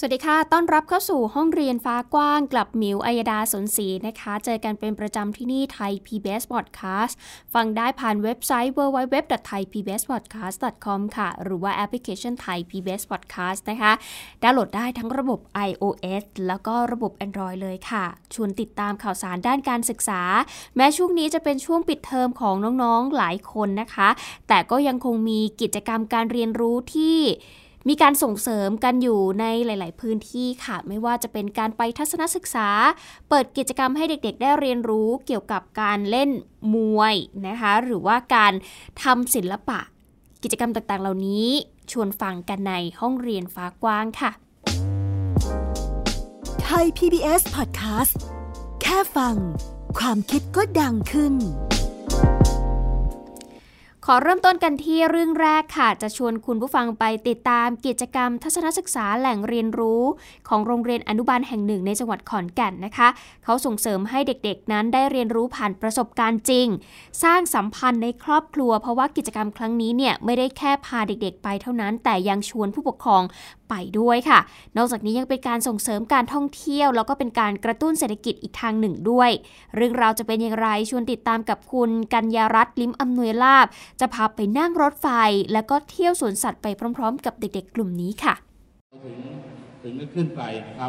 สวัสดีค่ะ ต้อนรับเข้าสู่ห้องเรียนฟ้ากว้างกลับมิวอัยดาสนศรีนะคะ เจอกันเป็นประจำที่นี่ไทย PBS Podcast ฟังได้ผ่านเว็บไซต์ www.thaipbspodcast.com ค่ะ หรือว่าแอปพลิเคชันไทย PBS Podcast นะคะ ดาวน์โหลดได้ทั้งระบบ iOS แล้วก็ระบบ Android เลยค่ะ ชวนติดตามข่าวสารด้านการศึกษา แม้ช่วงนี้จะเป็นช่วงปิดเทอมของน้องๆหลายคนนะคะ แต่ก็ยังคงมีกิจกรรมการเรียนรู้ที่ มีการส่งเสริมกันอยู่ในหลาย ๆ พื้นที่ค่ะ ไม่ว่าจะเป็นการไปทัศนศึกษา เปิดกิจกรรมให้เด็ก ๆ ได้เรียนรู้เกี่ยวกับการเล่นมวยนะคะ หรือว่าการทำศิลปะ กิจกรรมต่าง ๆ เหล่านี้ชวนฟังกันในห้องเรียนฟ้ากว้างค่ะ ไทย PBS Podcast แค่ฟัง ความคิดก็ดังขึ้น ขอเริ่มต้นกันที่เรื่องแรกค่ะ จะชวนคุณผู้ฟังไปติดตามกิจกรรม ทัศนศึกษาแหล่งเรียนรู้ ของโรงเรียนอนุบาลแห่งหนึ่งในจังหวัดขอนแก่นนะคะ เขาส่งเสริมให้เด็กๆ นั้นได้เรียนรู้ผ่านประสบการณ์จริง สร้างสัมพันธ์ในครอบครัว เพราะว่ากิจกรรมครั้งนี้เนี่ยไม่ได้แค่พาเด็กๆ ไปเท่านั้น แต่ยังชวนผู้ปกครอง ไปด้วยค่ะ นอกจากนี้ยังเป็นการส่งเสริมการท่องเที่ยว แล้วก็เป็นการกระตุ้นเศรษฐกิจอีกทางหนึ่งด้วย เรื่องราวจะเป็นอย่างไรชวนติดตามกับคุณกัญญารัตน์ลิ้มอำนวยลาบ จะพาไปนั่งรถไฟ แล้วก็เที่ยวสวนสัตว์ไปพร้อม ๆ กับเด็ก ๆ กลุ่มนี้ค่ะถึงขึ้นไป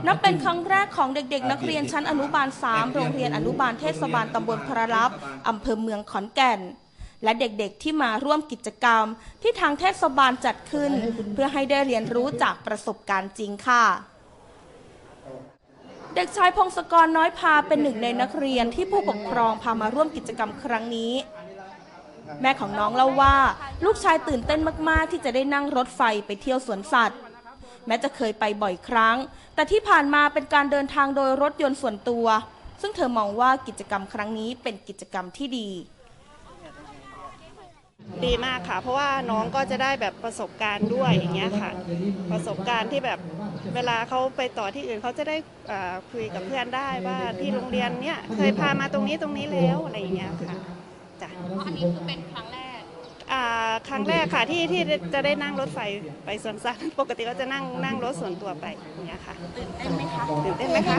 นับเป็นครั้งแรกของเด็กๆ นักเรียนชั้นอนุบาล 3 โรงเรียนอนุบาลเทศบาลตำบลพระลับอำเภอเมืองขอนแก่น และเด็กๆที่มาร่วมกิจกรรม ที่ทางเทศบาลจัดขึ้น เพื่อให้ได้เรียนรู้จากประสบการณ์จริงค่ะเด็กชายพงศกรน้อยพาเป็นหนึ่งในนักเรียนที่ผู้ปกครองพามาร่วมกิจกรรมครั้งนี้ แม่ของน้องเล่าว่า ลูกชายตื่นเต้นมาก ๆ ที่จะได้นั่งรถไฟไปเที่ยวสวนสัตว์ แม้จะเคยไปบ่อยครั้ง แต่ที่ผ่านมาเป็นการเดินทางโดยรถยนต์ส่วนตัว ซึ่งเธอมองว่ากิจกรรมครั้งนี้เป็นกิจกรรมที่ดี ดีมากค่ะ เพราะว่าน้องก็จะได้แบบประสบการณ์ด้วยอย่างเงี้ยค่ะ ประสบการณ์ที่แบบเวลาเขาไปต่อที่อื่นเขาจะได้คุยกับเพื่อนได้ว่าที่โรงเรียนเนี้ยเคยพามาตรงนี้ตรงนี้แล้วอะไรอย่างเงี้ยค่ะจ้ะอันนี้คือเป็นครั้งแรกอ่าครั้งแรกค่ะที่ที่จะได้นั่งรถไฟไปสวนสัตว์ปกติก็จะนั่งนั่งรถส่วนตัวไปอย่างเงี้ยค่ะตื่นเต้นไหมคะตื่นเต้นไหมคะ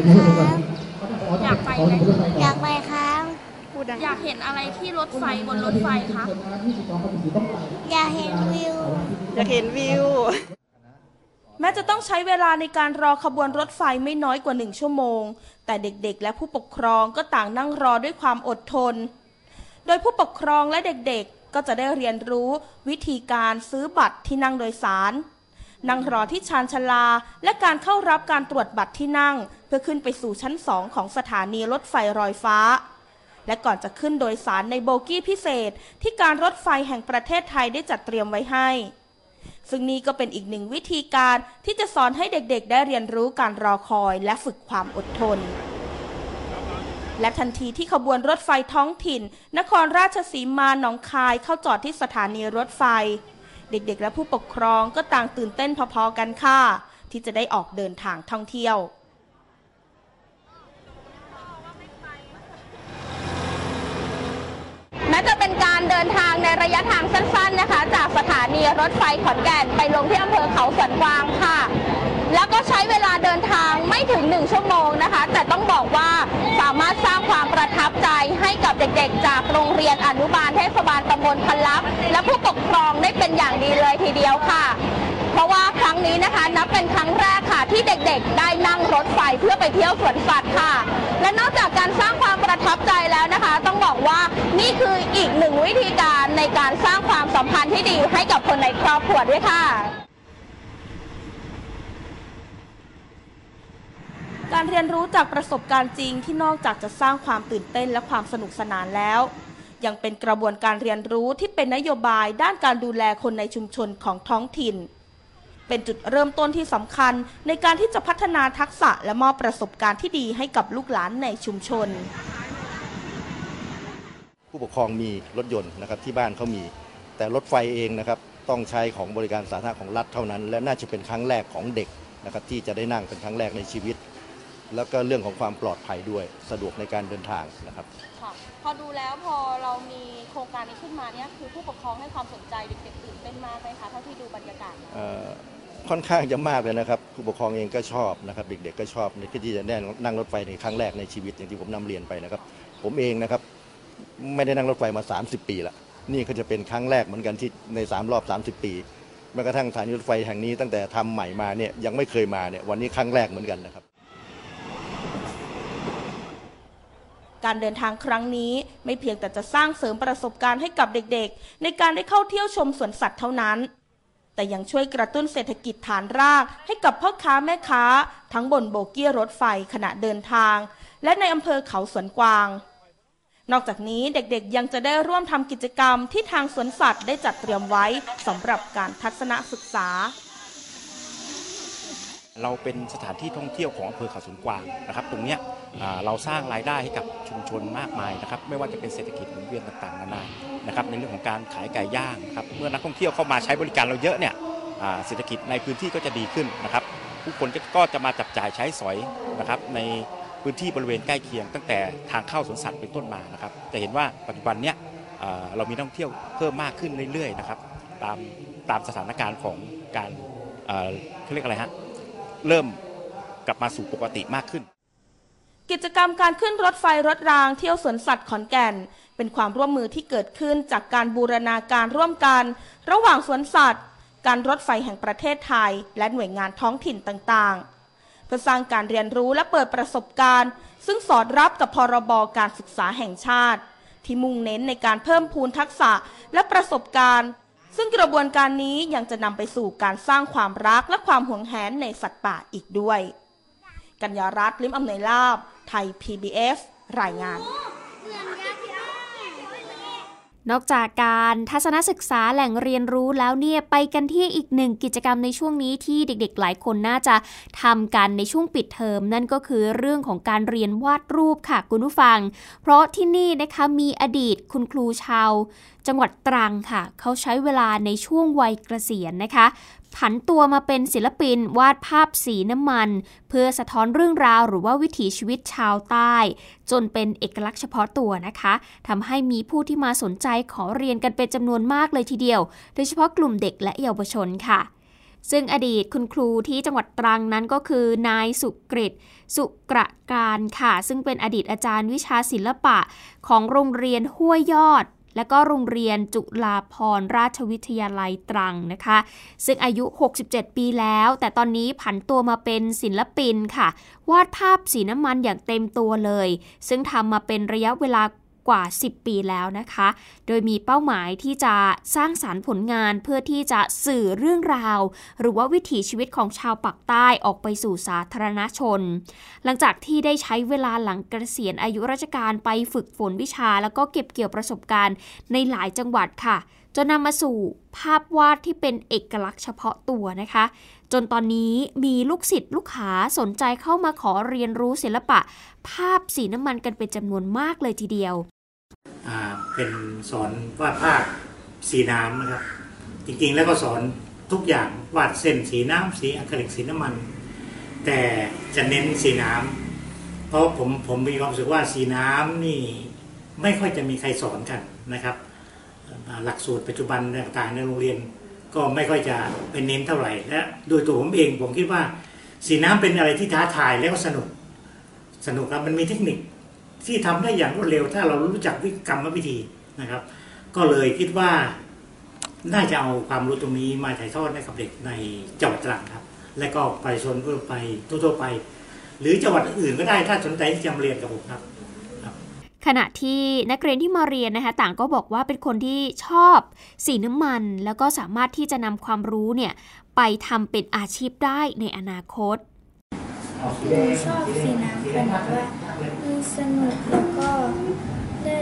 อยากไปไหมอยากไปค่ะูดดังอยากเห็นอะไรที่รถไฟบนรถไฟคะอยากเห็นวิว อยากเห็นวิว แม้จะต้องใช้เวลาในการรอขบวนรถไฟไม่น้อยกว่าหนึ่งชั่วโมง แต่เด็กๆ และผู้ปกครองก็ต่างนั่งรอด้วยความอดทน โดยผู้ปกครองและเด็กๆ ก็จะได้เรียนรู้วิธีการซื้อบัตรที่นั่งโดยสารนั่งรอที่ชานชลา และการเข้ารับการตรวจบัตรที่นั่ง เพื่อขึ้นไปสู่ชั้นสองของสถานีรถไฟรอยฟ้า และก่อนจะขึ้นโดยสารในโบกี้พิเศษ ที่การรถไฟแห่งประเทศไทยได้จัดเตรียมไว้ให้ ซึ่งนี่ก็เป็นอีกหนึ่งวิธีการที่จะสอนให้เด็กๆ ได้เรียนรู้การรอคอยและฝึกความอดทนและทันทีที่ขบวนรถไฟท้องถิ่น นครราชสีมาหนองคายเข้าจอดที่สถานีรถไฟ เด็กๆ และผู้ปกครองก็ต่างตื่นเต้นพอๆกันค่ะ ที่จะได้ออกเดินทางท่องเที่ยวแม้ จะเป็นการเดินทางในระยะทางสั้น ๆนะคะ จากสถานีรถไฟขอนแก่นไปลงที่อำเภอเขาสวนกวางค่ะ แล้วก็ใช้เวลาเดินทางไม่ถึง 1 ชั่วโมงนะคะ แต่ต้องบอกว่าสามารถสร้างความประทับใจให้กับเด็กๆ จากโรงเรียนอนุบาลเทศบาลตำบลพันลับ และผู้ปกครองได้เป็นอย่างดีเลยทีเดียวค่ะ ราะว่าครั้งนี้นะคะ นับเป็นครั้งแรกค่ะ ที่เด็กๆ ได้นั่งรถไฟเพื่อไปเที่ยวสวนสัตว์ค่ะ และนอกจากการสร้างความประทับใจแล้วนะคะ ต้องบอกว่านี่คืออีกหนึ่งวิธีการในการสร้างความสัมพันธ์ที่ดีให้กับคนในครอบครัวด้วยค่ะการเรียนรู้จากประสบการณ์จริงที่นอกจากจะสร้างความตื่นเต้นและความสนุกสนานแล้ว ยังเป็นกระบวนการเรียนรู้ที่เป็นนโยบายด้านการดูแลคนในชุมชนของท้องถิ่น เป็นจุดเริ่มต้นที่สำคัญ ในการที่จะพัฒนาทักษะและมอบประสบการณ์ที่ดีให้กับลูกหลานในชุมชน ผู้ปกครองมีรถยนต์นะครับที่บ้านเขามี แต่รถไฟเองนะครับต้องใช้ของบริการสาธารณะของรัฐเท่านั้น และน่าจะเป็นครั้งแรกของเด็กนะครับที่จะได้นั่งเป็นครั้งแรกในชีวิต แล้วก็เรื่องของความปลอดภัยด้วยสะดวกในการเดินทางนะครับ ค่ะพอดูแล้วพอเรามีโครงการนี้ขึ้นมาเนี่ยคือผู้ปกครองให้ความสนใจเด็กๆตื่นเต้นมากไหมคะเท่าที่ดูบรรยากาศแล้ว เอ่อ ค่อนข้างจะมากเลยนะครับผู้ปกครองเองก็ชอบนะครับเด็กๆก็ชอบในที่จะได้นั่งรถไฟในครั้งแรกในชีวิตอย่างที่ผมนำเรียนไปนะครับ ผมเองนะครับไม่ได้นั่งรถไฟมา 30 ปีละนี่ก็จะเป็นครั้งแรกเหมือนกันที่ใน 3 รอบ 30 ปีแม้กระทั่งสถานีรถไฟแห่งนี้ตั้งแต่ทำใหม่มาเนี่ยยังไม่เคยมาเนี่ยวันนี้ครั้งแรกเหมือนกันนะครับ การเดินทางครั้งนี้ไม่เพียงแต่จะสร้างเสริมประสบการณ์ให้กับเด็กๆ ในการได้เข้าเที่ยวชมสวนสัตว์เท่านั้น แต่ยังช่วยกระตุ้นเศรษฐกิจฐานรากให้กับพ่อค้าแม่ค้า ทั้งบนโบกี้รถไฟขณะเดินทาง และในอำเภอเขาสวนกวาง นอกจากนี้เด็กๆยังจะได้ร่วมทำกิจกรรมที่ทางสวนสัตว์ได้จัดเตรียมไว้สำหรับการทัศนศึกษา เราเป็นสถานที่ท่องเที่ยวของอำเภอเขาสวนกวางนะครับ ตรงเนี้ยเราสร้างรายได้ให้กับชุมชนมากมายนะครับ ไม่ว่าจะเป็นเศรษฐกิจหมุนเวียนต่างๆนานานะครับ ในเรื่องของการขายไก่ย่างนะครับ เมื่อนักท่องเที่ยวเข้ามาใช้บริการเราเยอะเนี่ยเศรษฐกิจในพื้นที่ก็จะดีขึ้นนะครับ ผู้คนก็จะมาจับจ่ายใช้สอยนะครับ ในพื้นที่บริเวณใกล้เคียง ตั้งแต่ทางเข้าสวนสัตว์เป็นต้นมานะครับ จะเห็นว่าปัจจุบันเนี้ยเรามีนักท่องเที่ยวเพิ่มมากขึ้นเรื่อยๆนะครับ ตามตามสถานการณ์ของการเขาเรียกอะไรฮะ เริ่มกลับมาสู่ปกติมากขึ้น กิจกรรมการขึ้นรถไฟรถรางเที่ยวสวนสัตว์ขอนแก่น เป็นความร่วมมือที่เกิดขึ้นจากการบูรณาการร่วมกัน ระหว่างสวนสัตว์ การรถไฟแห่งประเทศไทย และหน่วยงานท้องถิ่นต่างๆ เพื่อสร้างการเรียนรู้และเปิดประสบการณ์ ซึ่งสอดรับกับพรบการศึกษาแห่งชาติ ที่มุ่งเน้นในการเพิ่มพูนทักษะและประสบการณ์ ซึ่งกระบวนการนี้ยังจะนำไปสู่การสร้างความรักและความหวงแหนในสัตว์ป่าอีกด้วย กัญญารัตน์ลิมอำนวยลาบ ไทย PBS รายงาน นอกจากการทัศนศึกษาแหล่งเรียนรู้แล้วเนี่ยไปกันที่อีกหนึ่งกิจกรรมในช่วงนี้ที่เด็กๆ หลายคนน่าจะทำกันในช่วงปิดเทอมนั่นก็คือเรื่องของการเรียนวาดรูปค่ะคุณผู้ฟัง เพราะที่นี่นะคะมีอดีตคุณครูชาว จังหวัดตรังค่ะ เขาใช้เวลาในช่วงวัยเกษียณนะคะ ผันตัวมาเป็นศิลปินวาดภาพสีน้ำมัน เพื่อสะท้อนเรื่องราวหรือว่าวิถีชีวิตชาวใต้ จนเป็นเอกลักษณ์เฉพาะตัวนะคะทำให้มีผู้ที่มาสนใจขอเรียนกันเป็นจำนวนมากเลยทีเดียว โดยเฉพาะกลุ่มเด็กและเยาวชนค่ะซึ่งอดีตคุณครูที่จังหวัดตรังนั้นก็คือนายสุกฤตสุกระการค่ะ ซึ่งเป็นอดีตอาจารย์วิชาศิลปะของโรงเรียนห้วยยอด และก็โรงเรียนจุฬาภรราชวิทยาลัยตรังนะคะ ซึ่งอายุ 67 ปีแล้ว แต่ตอนนี้ผันตัวมาเป็นศิลปินค่ะ วาดภาพสีน้ำมันอย่างเต็มตัวเลย ซึ่งทำมาเป็นระยะเวลา กว่า 10 ปีแล้วนะคะ โดยมีเป้าหมายที่จะสร้างสารรค์ผลงานเพื่อที่จะสื่อเรื่องราว หรือว่าวิถีชีวิตของชาวปักใต้ออกไปสู่สาธารณชน หลังจากที่ได้ใช้เวลาหลังเกษียณอายุราชการไปฝึกฝนวิชา แล้วก็เก็บเกี่ยวประสบการณ์ในหลายจังหวัดค่ะ จนนำมาสู่ภาพวาดที่เป็นเอกลักษณ์เฉพาะตัวนะคะ จนตอนนี้มีลูกศิษย์ลูกหาสนใจเข้ามาขอเรียนรู้ศิลปะ ภาพสีน้ำมันกันเป็นจำนวนมากเลยทีเดียว เป็นสอนวาดภาพสีน้ำนะครับ จริงๆแล้วก็สอนทุกอย่างวาดเส้นสีน้ำสีอะคริลิกสีน้ำมัน แต่จะเน้นสีน้ำเพราะผมผมมีความรู้สึกว่าสีน้ำนี่ไม่ค่อยจะมีใครสอนกันนะครับ หลักสูตรปัจจุบันต่างๆในโรงเรียน ก็ไม่ค่อยจะเป็นเน้นเท่าไหร่และโดยตัวผมเองผมคิดว่าสีน้ำเป็นอะไรที่ท้าทายและก็สนุก สนุกครับมันมีเทคนิคที่ทำได้อย่างรวดเร็ว ถ้าเรารู้จักวิกรรมวิธีนะครับ ก็เลยคิดว่าน่าจะเอาความรู้ตรงนี้มาถ่ายทอดให้กับเด็กในจังหวัดตรังครับ และก็ไปชนทั่วไปทั่วๆไป หรือจังหวัดอื่นก็ได้ถ้าสนใจที่จะมาเรียนกับผมครับ ขณะที่นักเรียนที่มาเรียนนะคะต่างก็บอกว่าเป็นคนที่ชอบสีน้ำมัน แล้วก็สามารถที่จะนำความรู้เนี่ยไปทำเป็นอาชีพได้ในอนาคตหนูชอบสีน้ำเป็นแบบว่ามันสนุกแล้วก็ได้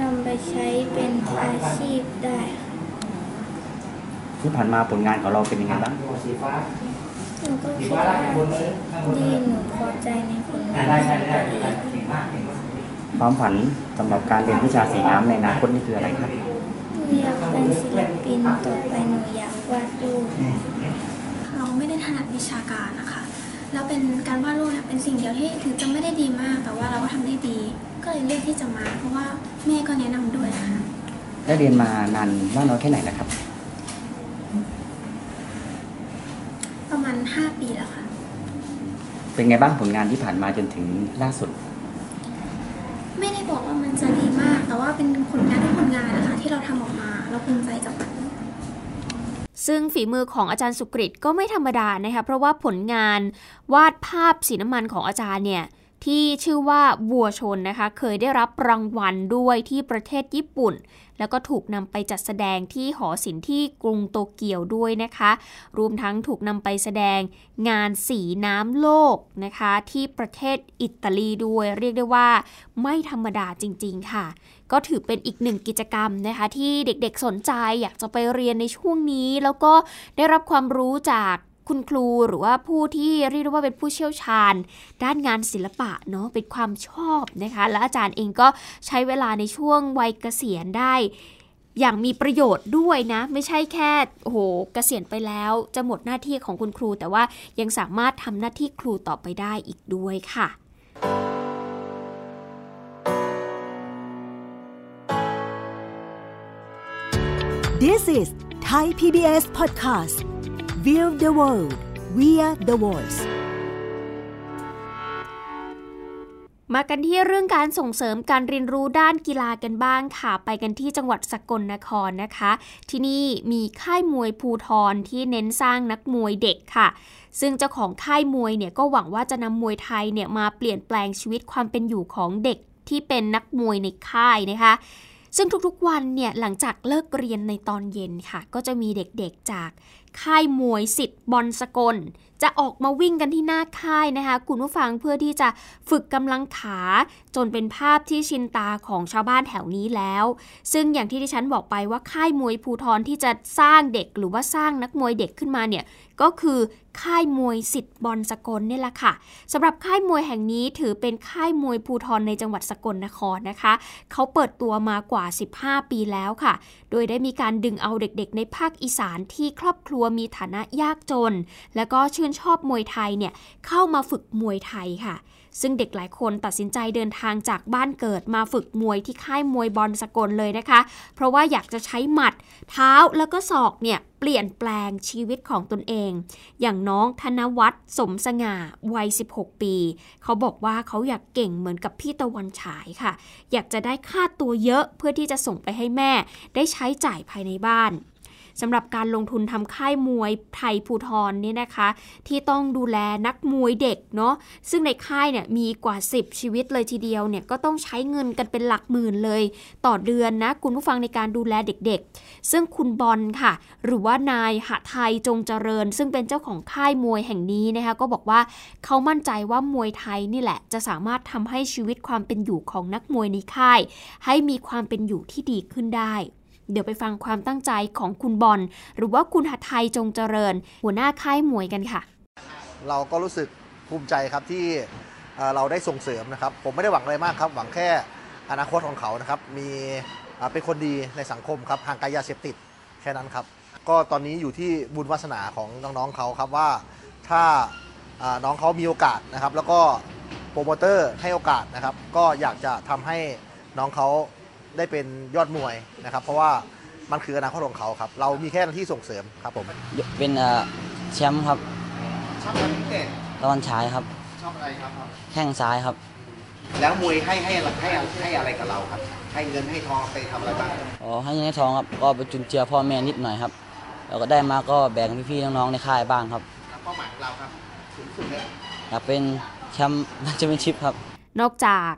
นำไปใช้เป็นอาชีพได้ค่ะที่ผ่านมาผลงานของเราเป็นยังไงบ้างหนูก็คิดว่าดีหนูพอใจในผลงานของตัวเอง ความฝันสำหรับการเรียนวิชาสีน้ำในอนาคตนี่คืออะไรครับหนูอยากเป็นศิลปินต่อไปหนูอยากวาดรูปเราไม่ได้ถนัดวิชาการนะคะแล้วเป็นการวาดรูปเนี่ยเป็นสิ่งเดียวที่ถึงจะไม่ได้ดีมาก แต่ว่าเราก็ทำได้ดี ก็เลยเลือกที่จะมา เพราะว่าแม่ก็แนะนำด้วยนะคะได้เรียนมานานมากน้อยแค่ไหนนะครับ ประมาณ 5 ปีแล้วค่ะ เป็นไงบ้างผลงานที่ผ่านมาจนถึงล่าสุดไมันจะดีมาก แต่ว่าเป็นผลงานทุกผลงานนะคะที่เราทำออกมา เราภูมิใจกับมันซึ่งฝีมือของอาจารย์สุกฤตก็ไม่ธรรมดานะคะเพราะว่าผลงานวาดภาพสีน้ำมันของอาจารย์เนี่ย ที่ชื่อว่าวัวชนนะคะ เคยได้รับรางวัลด้วยที่ประเทศญี่ปุ่น แล้วก็ถูกนำไปจัดแสดงที่หอศิลป์ที่กรุงโตเกียวด้วยนะคะ รวมทั้งถูกนำไปแสดงงานสีน้ำโลกนะคะ ที่ประเทศอิตาลีด้วย เรียกได้ว่าไม่ธรรมดาจริง ๆ ค่ะ ก็ถือเป็นอีกหนึ่งกิจกรรมนะคะ ที่เด็กๆสนใจอยากจะไปเรียนในช่วงนี้ แล้วก็ได้รับความรู้จาก คุณครูหรือว่าผู้ที่เรียกว่าเป็นผู้เชี่ยวชาญ ด้านงานศิลปะเนาะเป็นความชอบนะคะ และอาจารย์เองก็ใช้เวลาในช่วงวัยเกษียณได้ อย่างมีประโยชน์ด้วยนะ ไม่ใช่แค่โอ้โหเกษียณไปแล้วจะหมดหน้าที่ของคุณครู แต่ว่ายังสามารถทำหน้าที่ครูต่อไปได้อีกด้วยค่ะ This is Thai PBS Podcast View the world via the voice มากันที่เรื่องการส่งเสริมการเรียนรู้ด้านกีฬากันบ้างค่ะ ไปกันที่จังหวัดสกลนครนะคะ ที่นี่มีค่ายมวยภูทรที่เน้นสร้างนักมวยเด็กค่ะซึ่งเจ้าของค่ายมวยเนี่ยก็หวังว่าจะนำมวยไทยเนี่ยมาเปลี่ยนแปลงชีวิตความเป็นอยู่ของเด็กที่เป็นนักมวยในค่ายนะคะ ซึ่งทุกๆวันเนี่ยหลังจากเลิกเรียนในตอนเย็นค่ะ ก็จะมีเด็กๆจาก ค่ายมวยสิทธิ์บอลสกล จะออกมาวิ่งกันที่หน้าค่ายนะคะ คุณผู้ฟังเพื่อที่จะฝึกกำลังขาจนเป็นภาพที่ชินตาของชาวบ้านแถวนี้แล้ว ซึ่งอย่างที่ดิฉันบอกไปว่าค่ายมวยภูทรที่จะสร้างเด็กหรือว่าสร้างนักมวยเด็กขึ้นมาเนี่ยก็คือค่ายมวยสิทธิ์บอลสกลนี่แหละค่ะสำหรับค่ายมวยแห่งนี้ถือเป็นค่ายมวยภูทรในจังหวัดสกลนครนะคะ เขาเปิดตัวมากว่า 15 ปีแล้วค่ะ โดยได้มีการดึงเอาเด็กๆ ในภาคอีสานที่ครอบครัวมีฐานะยากจน และก็ชื่นชอบมวยไทยเนี่ยเข้ามาฝึกมวยไทยค่ะ ซึ่งเด็กหลายคนตัดสินใจเดินทางจากบ้านเกิดมาฝึกมวยที่ค่ายมวยบอลสกลเลยนะคะ เพราะว่าอยากจะใช้หมัด เท้าแล้วก็ศอกเนี่ยเปลี่ยนแปลงชีวิตของตนเอง อย่างน้องธนวัฒน์สมสง่าวัย 16 ปี เขาบอกว่าเขาอยากเก่งเหมือนกับพี่ตะวันฉายค่ะ อยากจะได้ค่าตัวเยอะเพื่อที่จะส่งไปให้แม่ ได้ใช้จ่ายภายในบ้าน สำหรับการลงทุนทำค่ายมวยไทยภูทรเนี่ยนะคะ ที่ต้องดูแลนักมวยเด็กเนาะซึ่งในค่ายเนี่ยมีกว่า 10 ชีวิตเลยทีเดียวเนี่ยก็ต้องใช้เงินกันเป็นหลักหมื่นเลย ต่อเดือนนะคุณผู้ฟังในการดูแลเด็กๆ ซึ่งคุณบอลค่ะ หรือว่านายหะไทยจงเจริญ ซึ่งเป็นเจ้าของค่ายมวยแห่งนี้นะคะก็บอกว่าเขามั่นใจว่ามวยไทยนี่แหละ จะสามารถทำให้ชีวิตความเป็นอยู่ของนักมวยในค่าย ให้มีความเป็นอยู่ที่ดีขึ้นได้ เดี๋ยวไปฟังความตั้งใจของคุณบอลหรือว่าคุณหัทไทยจงเจริญ หัวหน้าค่ายมวยกันค่ะ เราก็รู้สึกภูมิใจครับที่เราได้ส่งเสริมนะครับ ผมไม่ได้หวังอะไรมากครับ หวังแค่อนาคตของเขานะครับ มีเป็นคนดีในสังคมครับห่างไกลยาเสพติดแค่นั้นครับ ก็ตอนนี้อยู่ที่บุญวาสนาของน้องๆเขาครับว่าถ้าน้องเขามีโอกาสนะครับ แล้วก็โปรโมเตอร์ให้โอกาสนะครับ ก็อยากจะทำให้น้องเขา ได้เป็นยอดมวยนะครับ เพราะว่ามันคืออนาคตของเขาครับ เรามีแค่หน้าที่ส่งเสริมครับผม เป็นแชมป์ครับชอบอะไรพิเศษตะวันฉายครับ ชอบอะไรครับ แข้งซ้ายครับ แล้วมวยให้ให้ให้ให้อะไรกับเราครับ ให้เงินให้ทองไปทำอะไรบ้างอ๋อให้เงินให้ทองครับ ก็ไปจุนเจือพ่อแม่นิดหน่อยครับ แล้วก็ได้มาก็แบ่งพี่ๆน้องๆในค่ายบ้างครับเป้าหมายของเราครับสูงสุดเลยอยากเป็นแชมป์แชมเปี้ยนชิพครับ นอกจาก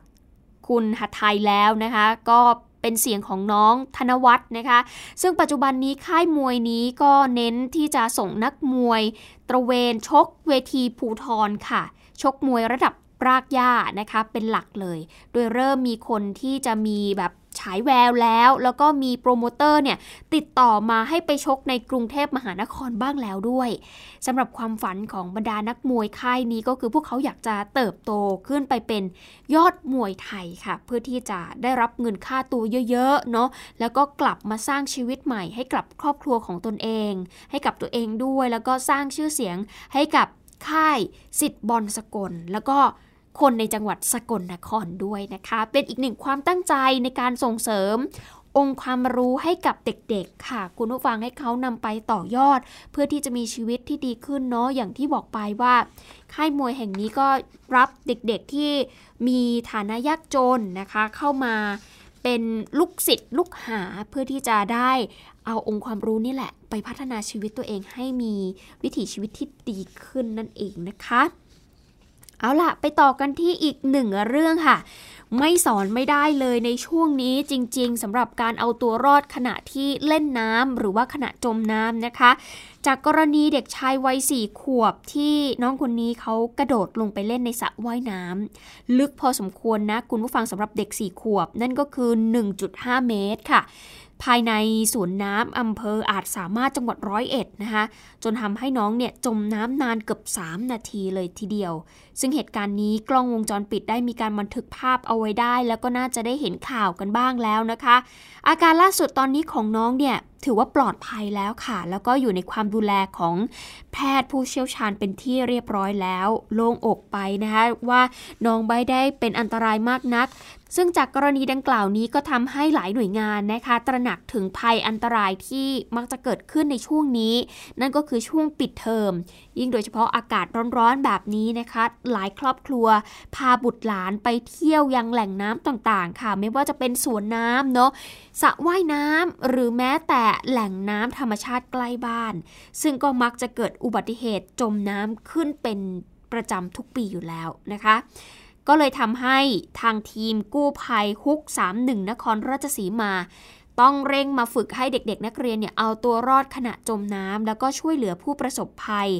คุณหัทไทยแล้วนะคะ ก็ เป็นเสียงของน้องธนวัฒน์นะคะ ซึ่งปัจจุบันนี้ค่ายมวยนี้ก็เน้นที่จะส่งนักมวย ตระเวนชกเวทีภูทรค่ะ ชกมวยระดับ รากหญ้านะคะเป็นหลักเลย โดยเริ่มมีคนที่จะมีแบบฉายแววแล้ว แล้วก็มีโปรโมเตอร์เนี่ยติดต่อมาให้ไปชกในกรุงเทพมหานครบ้างแล้วด้วยสำหรับความฝันของบรรดานักมวยค่ายนี้ก็คือพวกเขาอยากจะเติบโตขึ้นไปเป็นยอดมวยไทยค่ะ เพื่อที่จะได้รับเงินค่าตัวเยอะๆเนาะแล้วก็กลับมาสร้างชีวิตใหม่ให้กับครอบครัวของตนเอง ให้กับตัวเองด้วย แล้วก็สร้างชื่อเสียงให้กับค่ายสิทธิ์บอลสกลแล้วก็ คนในจังหวัดสกลนครด้วยนะคะ เป็นอีกหนึ่งความตั้งใจในการส่งเสริมองค์ความรู้ให้กับเด็กๆ ค่ะ คุณผู้ฟังให้เขานำไปต่อยอด เพื่อที่จะมีชีวิตที่ดีขึ้นเนาะอย่างที่บอกไปว่า ค่ายมวยแห่งนี้ก็รับเด็กๆที่มีฐานะยากจนนะคะ เข้ามาเป็นลูกศิษย์ลูกหาเพื่อที่จะได้เอาองค์ความรู้นี่แหละ ไปพัฒนาชีวิตตัวเองให้มีวิถีชีวิตที่ดีขึ้นนั่นเองนะคะ เอาล่ะ ไปต่อกันที่อีกหนึ่งเรื่องค่ะ ไม่สอนไม่ได้เลยในช่วงนี้จริง ๆสำหรับการเอาตัวรอดขณะที่เล่นน้ำหรือว่าขณะจมน้ำนะคะ จากกรณีเด็กชายวัยสี่ขวบที่น้องคนนี้เขากระโดดลงไปเล่นในสระว่ายน้ำลึกพอสมควรนะ คุณผู้ฟังสำหรับเด็กสี่ขวบ นั่นก็คือ 1.5 เมตรค่ะภายในสวนน้ำอำเภออาจสามารถจังหวัดร้อยเอ็ดนะคะ จนทำให้น้องเนี่ยจมน้ำนานเกือบ 3 นาทีเลยทีเดียว ซึ่งเหตุการณ์นี้กล้องวงจรปิดได้มีการบันทึกภาพเอาไว้ได้ แล้วก็น่าจะได้เห็นข่าวกันบ้างแล้วนะคะ อาการล่าสุดตอนนี้ของน้องเนี่ยถือว่าปลอดภัยแล้วค่ะ แล้วก็อยู่ในความดูแลของแพทย์ผู้เชี่ยวชาญเป็นที่เรียบร้อยแล้ว โล่งอกไปนะคะว่าน้องไม่ได้เป็นอันตรายมากนัก ซึ่งจากกรณีดังกล่าวนี้ก็ทำให้หลายหน่วยงานนะคะ ตระหนักถึงภัยอันตรายที่มักจะเกิดขึ้นในช่วงนี้ นั่นก็คือช่วงปิดเทอม ยิ่งโดยเฉพาะอากาศร้อนๆแบบนี้นะคะหลายครอบครัว พาบุตรหลานไปเที่ยวยังแหล่งน้ำต่างๆ ค่ะ ไม่ว่าจะเป็นสวนน้ำเนาะสระว่ายน้ำหรือแม้แต่แหล่งน้ำธรรมชาติใกล้บ้าน ซึ่งก็มักจะเกิดอุบัติเหตุจมน้ำขึ้นเป็นประจำทุกปีอยู่แล้วนะคะก็เลยทำให้ทางทีมกู้ภัยฮุก 31 นครราชสีมา ต้องเร่งมาฝึกให้เด็กๆ นักเรียนเนี่ยเอาตัวรอดขณะจมน้ำแล้วก็ช่วยเหลือผู้ประสบภัย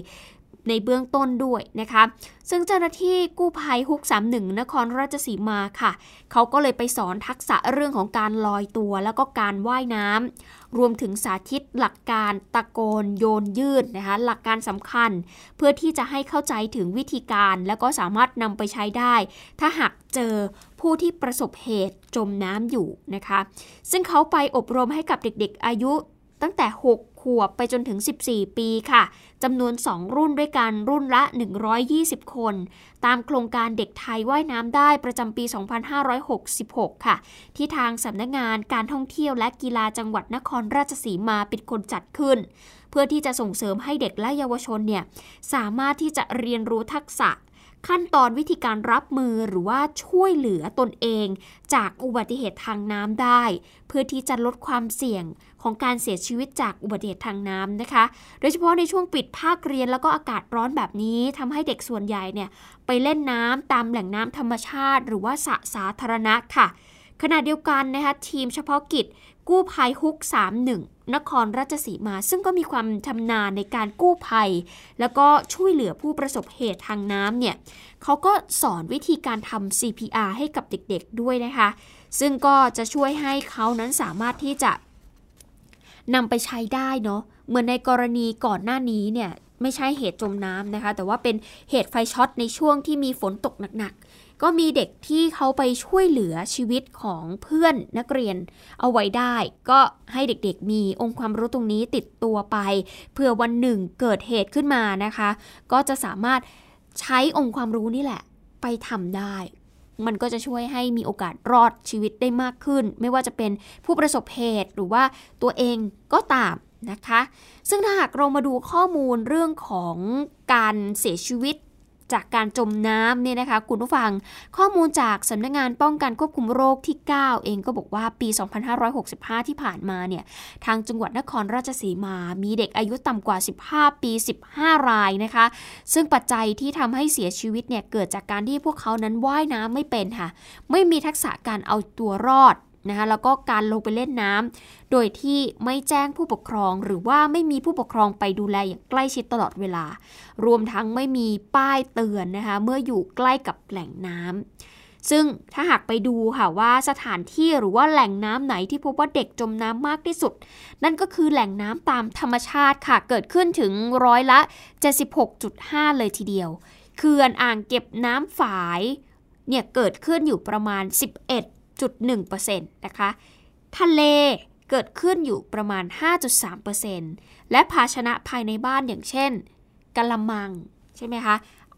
ในเบื้องต้นด้วยนะคะ ซึ่งเจ้าหน้าที่กู้ภัยฮุก 31 นครราชสีมาค่ะ เขาก็เลยไปสอนทักษะเรื่องของการลอยตัวแล้วก็การว่ายน้ำ รวมถึงสาธิตหลักการตะโกนโยนยืดนะคะ หลักการสำคัญ เพื่อที่จะให้เข้าใจถึงวิธีการ แล้วก็สามารถนำไปใช้ได้ ถ้าหากเจอผู้ที่ประสบเหตุจมน้ำอยู่นะคะ ซึ่งเขาไปอบรมให้กับเด็กๆอายุ ตั้งแต่ 6 ขวบไปจนถึง 14 ปีค่ะจำนวน 2 รุ่นด้วยกันรุ่นละ 120 คน ตามโครงการเด็กไทยว่ายน้ำได้ประจำปี 2566 ค่ะ ที่ทางสำนักงานการท่องเที่ยวและกีฬาจังหวัดนครราชสีมาเป็นคนจัดขึ้น เพื่อที่จะส่งเสริมให้เด็กและเยาวชนเนี่ยสามารถที่จะเรียนรู้ทักษะขั้นตอนวิธีการรับมือหรือว่าช่วยเหลือตนเอง จากอุบัติเหตุทางน้ำได้ เพื่อที่จะลดความเสี่ยง ของการเสียชีวิตจากอุบัติเหตุทางน้ำนะคะ โดยเฉพาะในช่วงปิดภาคเรียนแล้วก็อากาศร้อนแบบนี้ทำให้เด็กส่วนใหญ่เนี่ยไปเล่นน้ำตามแหล่งน้ำธรรมชาติ หรือว่าสระสาธารณะค่ะ ขณะเดียวกันนะคะทีมเฉพาะกิจกู้ภัยฮุก 31 นครราชสีมา ซึ่งก็มีความชำนาญในการกู้ภัย แล้วก็ช่วยเหลือผู้ประสบเหตุทางน้ำเนี่ยเขาก็สอนวิธีการทำ CPR ให้กับเด็กๆด้วยนะคะ ซึ่งก็จะช่วยให้เขานั้นสามารถที่จะ นำไปใช้ได้เนาะเหมือนในกรณีก่อนหน้านี้เนี่ยไม่ใช่เหตุจมน้ำนะคะ แต่ว่าเป็นเหตุไฟช็อตในช่วงที่มีฝนตกหนักๆ ก็มีเด็กที่เขาไปช่วยเหลือชีวิตของเพื่อนนักเรียนเอาไว้ได้ ก็ให้เด็กๆมีองค์ความรู้ตรงนี้ติดตัวไปเพื่อวันหนึ่งเกิดเหตุขึ้นมานะคะ ก็จะสามารถใช้องค์ความรู้นี่แหละ ไปทำได้ มันก็จะช่วยให้มีโอกาสรอดชีวิตได้มากขึ้น ไม่ว่าจะเป็นผู้ประสบเหตุหรือว่าตัวเองก็ตามนะคะ ซึ่งถ้าหากเรามาดูข้อมูลเรื่องของการเสียชีวิต จากการจมน้ำเนี่ยนะคะคุณผู้ฟัง ข้อมูลจากสำนักงงานป้องกันควบคุมโรคที่ 9 เองก็บอกว่าปี 2565 ที่ผ่านมาเนี่ยทางจังหวัดนครราชสีมา มีเด็กอายุต่ำกว่า 15 ปี 15 รายนะคะ ซึ่งปัจจัยที่ทำให้เสียชีวิตเนี่ยเกิดจากการที่พวกเขานั้นว่ายน้ำไม่เป็นค่ะ ไม่มีทักษะการเอาตัวรอด นะคะแล้วก็การลงไปเล่นน้ำโดยที่ไม่แจ้งผู้ปกครอง หรือว่าไม่มีผู้ปกครองไปดูแลอย่างใกล้ชิดตลอดเวลา รวมทั้งไม่มีป้ายเตือนนะคะเมื่ออยู่ใกล้กับแหล่งน้ำซึ่งถ้าหากไปดูค่ะว่าสถานที่หรือว่าแหล่งน้ำไหนที่พบว่าเด็กจมน้ำมากที่สุด นั่นก็คือแหล่งน้ำตามธรรมชาติค่ะเกิดขึ้นถึงร้อยละ 76.5 เลยทีเดียวเขื่อนอ่างเก็บน้ำฝายเนี่ยเกิดขึ้นอยู่ประมาณ 11.1%นะคะ ทะเลเกิดขึ้นอยู่ประมาณ 5.3%และภาชนะภายในบ้านอย่างเช่นกะละมัง ใช่ไหมคะ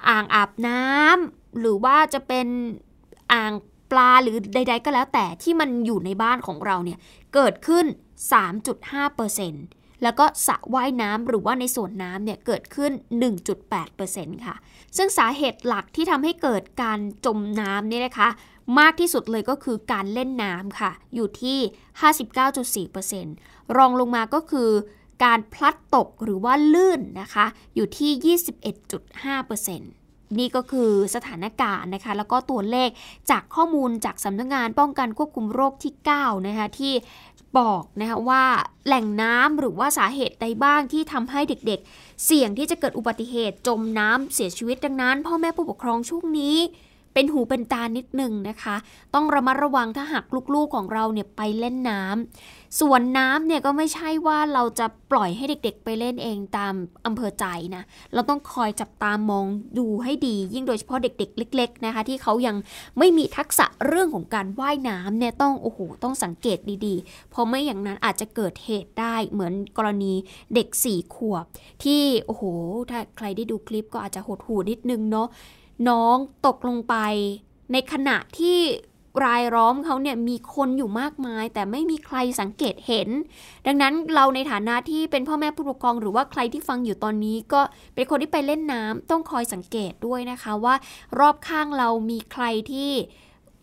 อ่างอาบน้ำหรือว่าจะเป็นอ่างปลาหรือใด ๆ ก็แล้วแต่ที่มันอยู่ในบ้านของเราเนี่ย เกิดขึ้น 3.5%แล้วก็สระว่ายน้ำหรือว่าในส่วนน้ำเนี่ย เกิดขึ้น 1.8%ค่ะ ซึ่งสาเหตุหลักที่ทำให้เกิดการจมน้ำนี่นะคะมากที่สุดเลยก็คือการเล่นน้ำค่ะ อยู่ที่ 59.4%รองลงมาก็คือการพลัดตกหรือว่าลื่นนะคะ อยู่ที่ 21.5%นี่ก็คือสถานการณ์นะคะ แล้วก็ตัวเลขจากข้อมูลจากสำนักงงานป้องกันควบคุมโรคที่ 9 นะคะ ที่บอกนะคะว่าแหล่งน้ำหรือว่าสาเหตุใดบ้างที่ทำให้เด็กๆ เสี่ยงที่จะเกิดอุบัติเหตุจมน้ำเสียชีวิตดังนั้น พ่อแม่ผู้ปกครองช่วงนี้ เป็นหูเป็นตานิดนึงนะคะ ต้องระมัดระวังถ้าหากลูกๆของเราเนี่ยไปเล่นน้ำส่วนน้ำเนี่ยก็ไม่ใช่ว่าเราจะปล่อยให้เด็กๆ ไปเล่นเองตามอำเภอใจนะ เราต้องคอยจับตามองดูให้ดี ยิ่งโดยเฉพาะเด็ก ๆ เล็ก ๆ นะคะ ที่เขายังไม่มีทักษะเรื่องของการว่ายน้ำเนี่ยต้องโอ้โหต้องสังเกตดีๆ เพราะไม่อย่างนั้นอาจจะเกิดเหตุได้เหมือนกรณีเด็กสี่ขวบ ที่โอ้โหถ้าใครได้ดูคลิปก็อาจจะหดหูนิดนึงเนาะ น้องตกลงไป ในขณะที่รายล้อมเขาเนี่ยมีคนอยู่มากมาย แต่ไม่มีใครสังเกตเห็น ดังนั้นเราในฐานะที่เป็นพ่อแม่ผู้ปกครองหรือว่าใครที่ฟังอยู่ตอนนี้ ก็เป็นคนที่ไปเล่นน้ำต้องคอยสังเกตด้วยนะคะว่า รอบข้างเรามีใครที่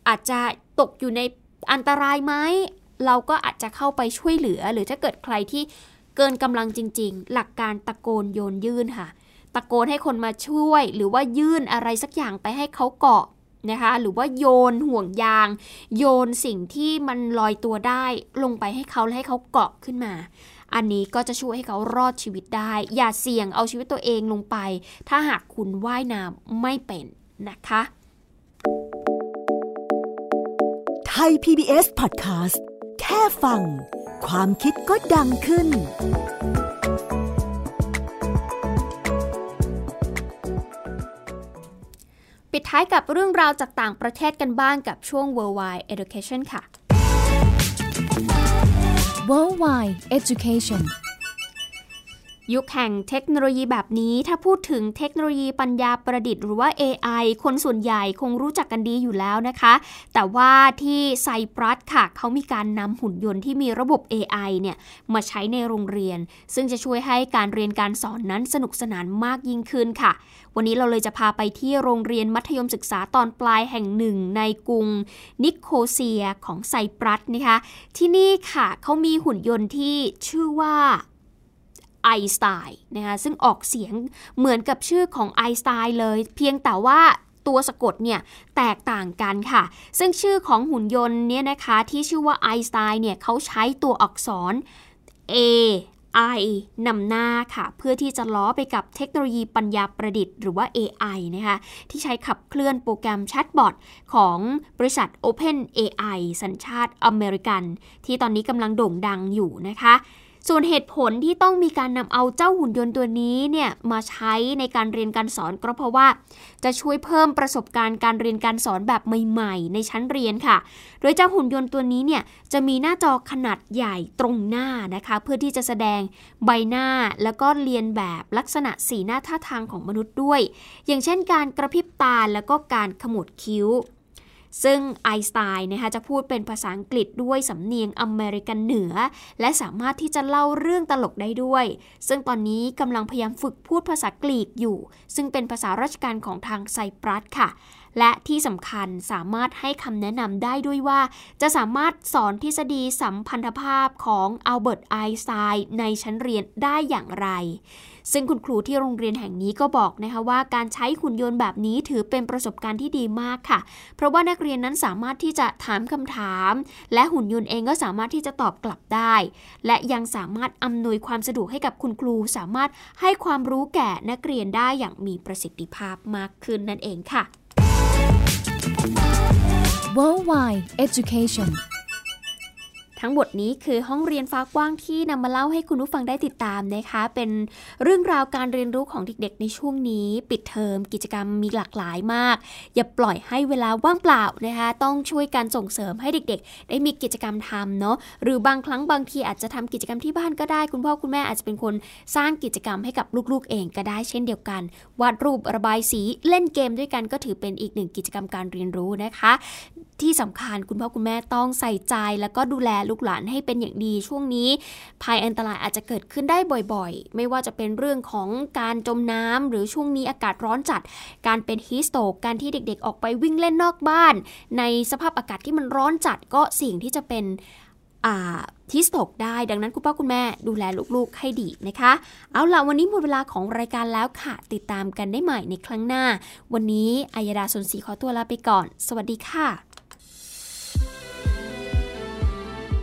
อาจจะตกอยู่ในอันตรายไหมเราก็อาจจะเข้าไปช่วยเหลือ หรือถ้าเกิดใครที่เกินกำลังจริง ๆ หลักการตะโกนโยนยื่นค่ะ ตะโกนให้คนมาช่วย หรือว่ายื่นอะไรสักอย่างไปให้เขาเกาะนะคะหรือว่าโยนห่วงยาง โยนสิ่งที่มันลอยตัวได้ลงไปให้เขาและให้เขาเกาะขึ้นมา อันนี้ก็จะช่วยให้เขารอดชีวิตได้ อย่าเสี่ยงเอาชีวิตตัวเองลงไป ถ้าหากคุณว่ายน้ำไม่เป็นนะคะ ไทย PBS Podcast แค่ฟัง ความคิดก็ดังขึ้น ท้ายกับเรื่องราวจากต่างประเทศกันบ้างกับช่วง Worldwide Education ค่ะ Worldwide Education ยุคแห่งเทคโนโลยีแบบนี้ ถ้าพูดถึงเทคโนโลยีปัญญาประดิษฐ์หรือว่า AI คนส่วนใหญ่คงรู้จักกันดีอยู่แล้วนะคะ แต่ว่าที่ไซปรัสค่ะ เขามีการนำหุ่นยนต์ที่มีระบบ AI เนี่ยมาใช้ในโรงเรียน ซึ่งจะช่วยให้การเรียนการสอนนั้นสนุกสนานมากยิ่งขึ้นค่ะ วันนี้เราเลยจะพาไปที่โรงเรียนมัธยมศึกษาตอนปลายแห่งหนึ่งในกรุงนิโคเซียของไซปรัสนะคะ ที่นี่ค่ะเขามีหุ่นยนต์ที่ชื่อว่า ไอสไตน์นะคะซึ่งออกเสียงเหมือนกับชื่อของไอสไตน์เลย เพียงแต่ว่าตัวสะกดเนี่ยแตกต่างกันค่ะ ซึ่งชื่อของหุ่นยนต์เนี่ยนะคะที่ชื่อว่าไอสไตน์เนี่ยเขาใช้ตัวอักษร A I นำหน้าค่ะ เพื่อที่จะล้อไปกับเทคโนโลยีปัญญาประดิษฐ์หรือว่า AI นะคะ ที่ใช้ขับเคลื่อนโปรแกรมแชทบอทของบริษัท Open AI สัญชาติอเมริกัน ที่ตอนนี้กำลังโด่งดังอยู่นะคะ ส่วนเหตุผลที่ต้องมีการนำเอาเจ้าหุ่นยนต์ตัวนี้เนี่ยมาใช้ในการเรียนการสอนก็เพราะว่า จะช่วยเพิ่มประสบการณ์การเรียนการสอนแบบใหม่ ๆ ในชั้นเรียนค่ะ โดยเจ้าหุ่นยนต์ตัวนี้เนี่ยจะมีหน้าจอขนาดใหญ่ตรงหน้านะคะ เพื่อที่จะแสดงใบหน้าแล้วก็เรียนแบบลักษณะสีหน้าท่าทางของมนุษย์ด้วย อย่างเช่นการกระพริบตาแล้วก็การขมวดคิ้ว ซึ่งไอสไตน์นะคะจะพูดเป็นภาษาอังกฤษด้วยสำเนียงอเมริกันเหนือ และสามารถที่จะเล่าเรื่องตลกได้ด้วย ซึ่งตอนนี้กำลังพยายามฝึกพูดภาษากรีกอยู่ ซึ่งเป็นภาษาราชการของทางไซปรัสค่ะ และที่สำคัญสามารถให้คำแนะนำได้ด้วยว่า จะสามารถสอนทฤษฎีสัมพันธภาพของอัลเบิร์ตไอน์สไตน์ในชั้นเรียนได้อย่างไร ซึ่งคุณครูที่โรงเรียนแห่งนี้ก็บอกนะคะว่าการใช้หุ่นยนต์แบบนี้ถือเป็นประสบการณ์ที่ดีมากค่ะ เพราะว่านักเรียนนั้นสามารถที่จะถามคำถาม และหุ่นยนต์เองก็สามารถที่จะตอบกลับได้ และยังสามารถอำนวยความสะดวกให้กับคุณครู สามารถให้ความรู้แก่นักเรียนได้อย่างมีประสิทธิภาพมากขึ้นนั่นเองค่ะ Worldwide Education ทั้งหมดนี้คือห้องเรียนฟ้ากว้างที่นำมาเล่าให้คุณผู้ฟังได้ติดตามนะคะ เป็นเรื่องราวการเรียนรู้ของเด็กๆ ในช่วงนี้ ปิดเทอมกิจกรรมมีหลากหลายมาก อย่าปล่อยให้เวลาว่างเปล่านะคะ ต้องช่วยกันส่งเสริมให้เด็กๆ ได้มีกิจกรรมทำเนาะหรือบางครั้งบางทีอาจจะทำกิจกรรมที่บ้านก็ได้ คุณพ่อคุณแม่อาจจะเป็นคนสร้างกิจกรรมให้กับลูกๆ เองก็ได้เช่นเดียวกัน วาดรูประบายสีเล่นเกมด้วยกันก็ถือเป็นอีกหนึ่งกิจกรรมการเรียนรู้นะคะ ที่สำคัญคุณพ่อคุณแม่ต้องใส่ใจแล้วก็ดูแลลูกหลานให้เป็นอย่างดีช่วงนี้ ภัยอันตรายอาจจะเกิดขึ้นได้บ่อยๆ ไม่ว่าจะเป็นเรื่องของการจมน้ำหรือช่วงนี้อากาศร้อนจัด การเป็นฮีสโตกการที่เด็กๆ ออกไปวิ่งเล่นนอกบ้าน ในสภาพอากาศที่มันร้อนจัดก็สิ่งที่จะเป็นฮิสตกได้ ดังนั้นคุณพ่อคุณแม่ดูแลลูกๆให้ดีนะคะ เอาล่ะวันนี้หมดเวลาของรายการแล้วค่ะ ติดตามกันได้ใหม่ในครั้งหน้า วันนี้อัยดาสนศรีขอตัวลาไปก่อน สวัสดีค่ะ